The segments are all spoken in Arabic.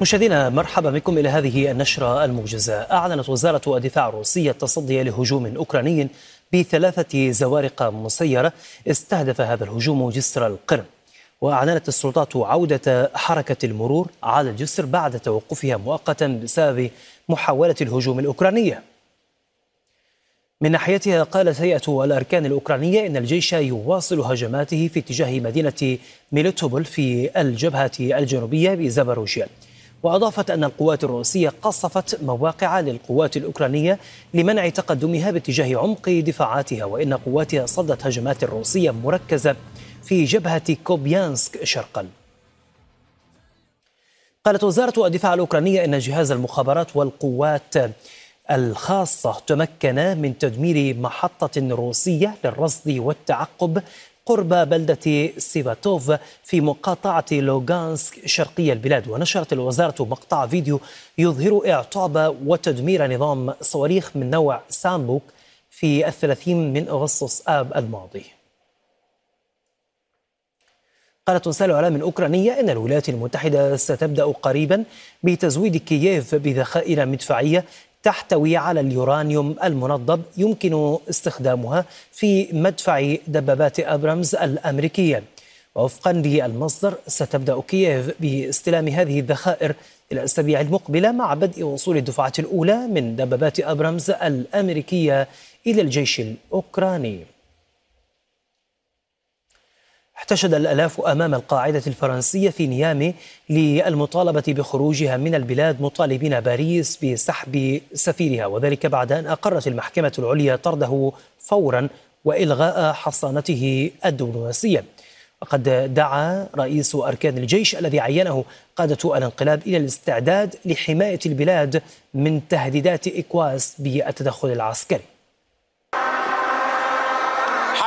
مشاهدينا مرحبا بكم إلى هذه النشرة الموجزة. أعلنت وزارة الدفاع الروسية التصدي لهجوم أوكراني بثلاثة زوارق مسيرة استهدف هذا الهجوم جسر القرم. وأعلنت السلطات عودة حركة المرور على الجسر بعد توقفها مؤقتا بسبب محاولة الهجوم الاوكرانيه. من ناحيتها قالت هيئة الأركان الأوكرانية إن الجيش يواصل هجماته في اتجاه مدينة ميليتوبول في الجبهة الجنوبية بزاباروجيا وأضافت أن القوات الروسية قصفت مواقع للقوات الأوكرانية لمنع تقدمها باتجاه عمق دفاعاتها وإن قواتها صدت هجمات روسية مركزة في جبهة كوبيانسك شرقا. قالت وزارة الدفاع الأوكرانية أن جهاز المخابرات والقوات الخاصة تمكن من تدمير محطة روسية للرصد والتعقب قرب بلدة سفاتوفو في مقاطعة لوغانسك شرقي البلاد. ونشرت الوزارة مقطع فيديو يظهر إعطاب وتدمير نظام صواريخ من نوع سامبوك في الثلاثين من أغسطس آب الماضي. قالت وسائل إعلام أوكرانية أن الولايات المتحدة ستبدأ قريبا بتزويد كييف بذخائر مدفعية تحتوي على اليورانيوم المنضب يمكن استخدامها في مدفع دبابات أبرامز الأمريكية. ووفقا للمصدر ستبدأ كييف باستلام هذه الذخائر الأسابيع المقبلة مع بدء وصول الدفعة الأولى من دبابات أبرامز الأمريكية إلى الجيش الأوكراني. احتشد الألاف أمام القاعدة الفرنسية في نيامي للمطالبة بخروجها من البلاد مطالبين باريس بسحب سفيرها وذلك بعد أن أقرت المحكمة العليا طرده فورا وإلغاء حصانته الدبلوماسية. وقد دعا رئيس أركان الجيش الذي عينه قادة الانقلاب إلى الاستعداد لحماية البلاد من تهديدات إكواس بالتدخل العسكري.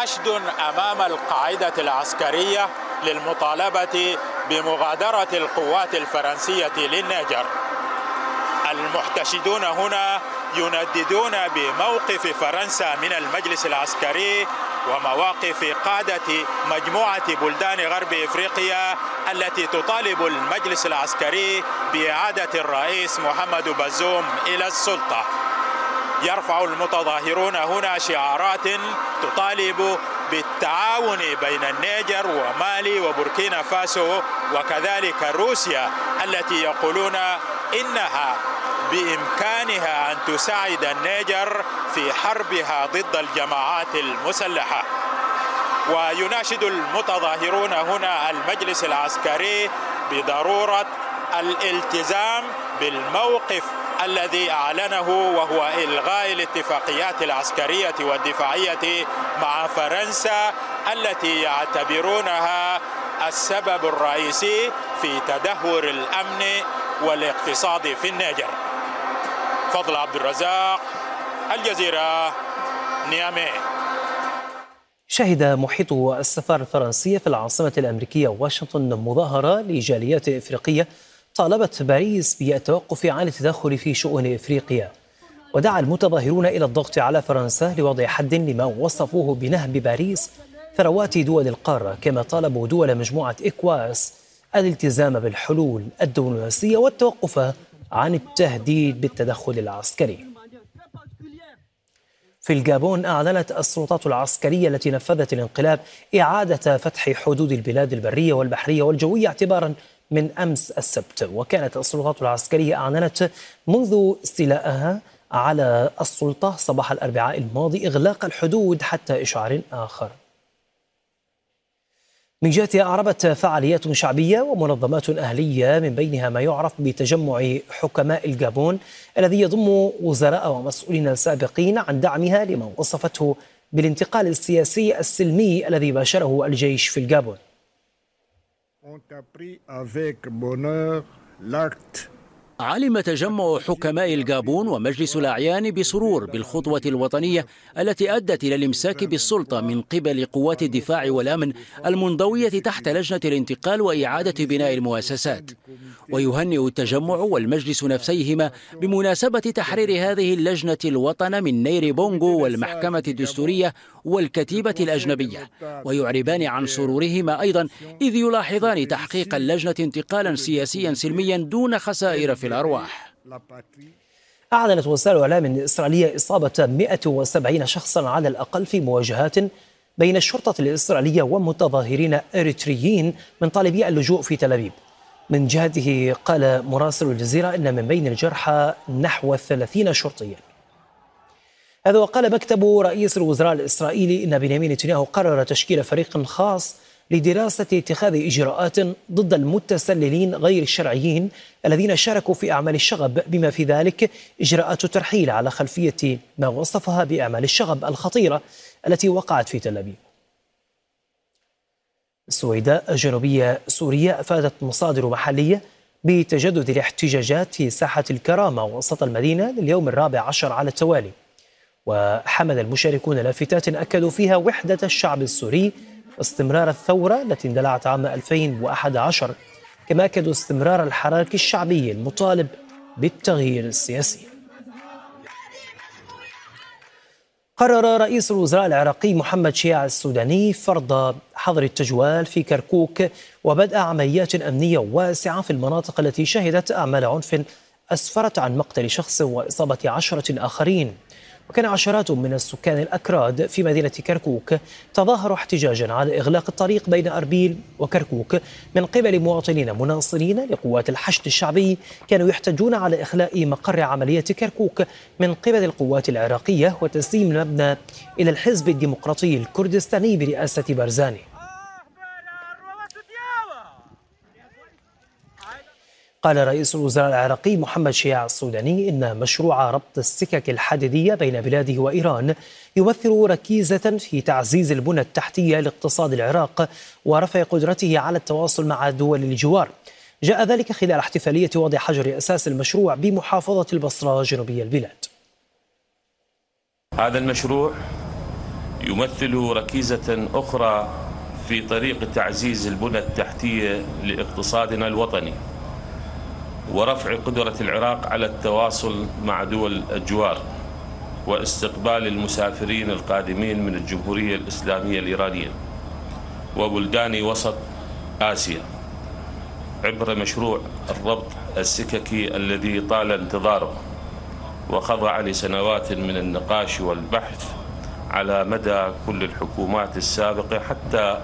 حشد أمام القاعدة العسكرية للمطالبة بمغادرة القوات الفرنسية للنيجر. المحتشدون هنا ينددون بموقف فرنسا من المجلس العسكري ومواقف قادة مجموعة بلدان غرب إفريقيا التي تطالب المجلس العسكري بإعادة الرئيس محمد بزوم إلى السلطة. يرفع المتظاهرون هنا شعارات تطالب بالتعاون بين النيجر ومالي وبوركينا فاسو وكذلك روسيا التي يقولون إنها بإمكانها أن تساعد النيجر في حربها ضد الجماعات المسلحة. ويناشد المتظاهرون هنا المجلس العسكري بضرورة الالتزام بالموقف الذي أعلنه وهو إلغاء الاتفاقيات العسكرية والدفاعية مع فرنسا التي يعتبرونها السبب الرئيسي في تدهور الأمن والاقتصاد في النيجر. فضل عبد الرزاق الجزيرة نيامي شهد محيط السفارة الفرنسية في العاصمة الأمريكية واشنطن مظاهرة لجاليات إفريقية طالبت باريس بالتوقف عن التدخل في شؤون إفريقيا. ودعا المتظاهرون إلى الضغط على فرنسا لوضع حد لما وصفوه بنهب باريس ثروات دول القارة كما طالبوا دول مجموعة إكواس الالتزام بالحلول الدبلوماسية والتوقف عن التهديد بالتدخل العسكري. في الجابون أعلنت السلطات العسكرية التي نفذت الانقلاب إعادة فتح حدود البلاد البرية والبحرية والجوية اعتبارا من أمس السبت. وكانت السلطات العسكرية أعلنت منذ استيلائها على السلطة صباح الأربعاء الماضي إغلاق الحدود حتى إشعار آخر. من جهتها أعربت فعاليات شعبية ومنظمات أهلية من بينها ما يعرف بتجمع حكماء الجابون الذي يضم وزراء ومسؤولين سابقين عن دعمها لما وصفته بالانتقال السياسي السلمي الذي باشره الجيش في الجابون. علم تجمع حكماء الجابون ومجلس الأعيان بسرور بالخطوة الوطنية التي أدت إلى الإمساك بالسلطة من قبل قوات الدفاع والأمن المنضوية تحت لجنة الانتقال وإعادة بناء المؤسسات. ويهنئ التجمع والمجلس نفسيهما بمناسبة تحرير هذه اللجنة الوطن من نير بونغو والمحكمة الدستورية والكتيبة الأجنبية ويعربان عن سرورهما أيضا إذ يلاحظان تحقيق اللجنة انتقالا سياسيا سلميا دون خسائر في الأرواح. أعلنت وسائل الإعلام الإسرائيلية إصابة 170 شخصا على الأقل في مواجهات بين الشرطة الإسرائيلية ومتظاهرين إريتريين من طالبي اللجوء في تل أبيب. من جهته قال مراسل الجزيرة إن من بين الجرحى نحو 30 شرطيا. هذا وقال مكتب رئيس الوزراء الإسرائيلي إن بنيامين نتنياهو قرر تشكيل فريق خاص لدراسة اتخاذ إجراءات ضد المتسللين غير الشرعيين الذين شاركوا في أعمال الشغب. بما في ذلك إجراءات الترحيل على خلفية ما وصفها بأعمال الشغب الخطيرة التي وقعت في تل أبيب. السويداء جنوبية سوريا أفادت مصادر محلية بتجدد الاحتجاجات في ساحة الكرامة وسط المدينة لليوم الرابع عشر على التوالي. وحمل المشاركون لافتات أكدوا فيها وحدة الشعب السوري واستمرار الثورة التي اندلعت عام 2011 كما أكدوا استمرار الحراك الشعبي المطالب بالتغيير السياسي. قرر رئيس الوزراء العراقي محمد شياع السوداني فرض حظر التجوال في كركوك وبدء عمليات أمنية واسعة في المناطق التي شهدت أعمال عنف أسفرت عن مقتل شخص وإصابة عشرة آخرين. وكان عشرات من السكان الأكراد في مدينة كركوك تظاهروا احتجاجا على إغلاق الطريق بين أربيل وكركوك من قبل مواطنين مناصرين لقوات الحشد الشعبي كانوا يحتجون على إخلاء مقر عملية كركوك من قبل القوات العراقية وتسليم المبنى إلى الحزب الديمقراطي الكردستاني برئاسة بارزاني. قال رئيس الوزراء العراقي محمد شياع السوداني إن مشروع ربط السكك الحديدية بين بلاده وإيران يمثل ركيزة في تعزيز البنى التحتية لاقتصاد العراق ورفع قدرته على التواصل مع دول الجوار. جاء ذلك خلال احتفالية وضع حجر أساس المشروع بمحافظة البصرة جنوبي البلاد. هذا المشروع يمثل ركيزة أخرى في طريق تعزيز البنى التحتية لاقتصادنا الوطني. ورفع قدرة العراق على التواصل مع دول الجوار واستقبال المسافرين القادمين من الجمهورية الإسلامية الإيرانية وبلدان وسط آسيا عبر مشروع الربط السككي الذي طال انتظاره وخضع لسنوات من النقاش والبحث على مدى كل الحكومات السابقة حتى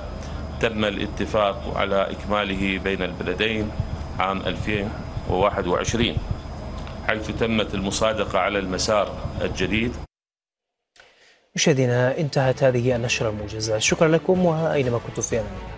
تم الاتفاق على إكماله بين البلدين عام 2000 2021 حيث تمت المصادقة على المسار الجديد. مشاهدينا انتهت هذه النشرة الموجزة. شكرا لكم وأينما كنتم في أمان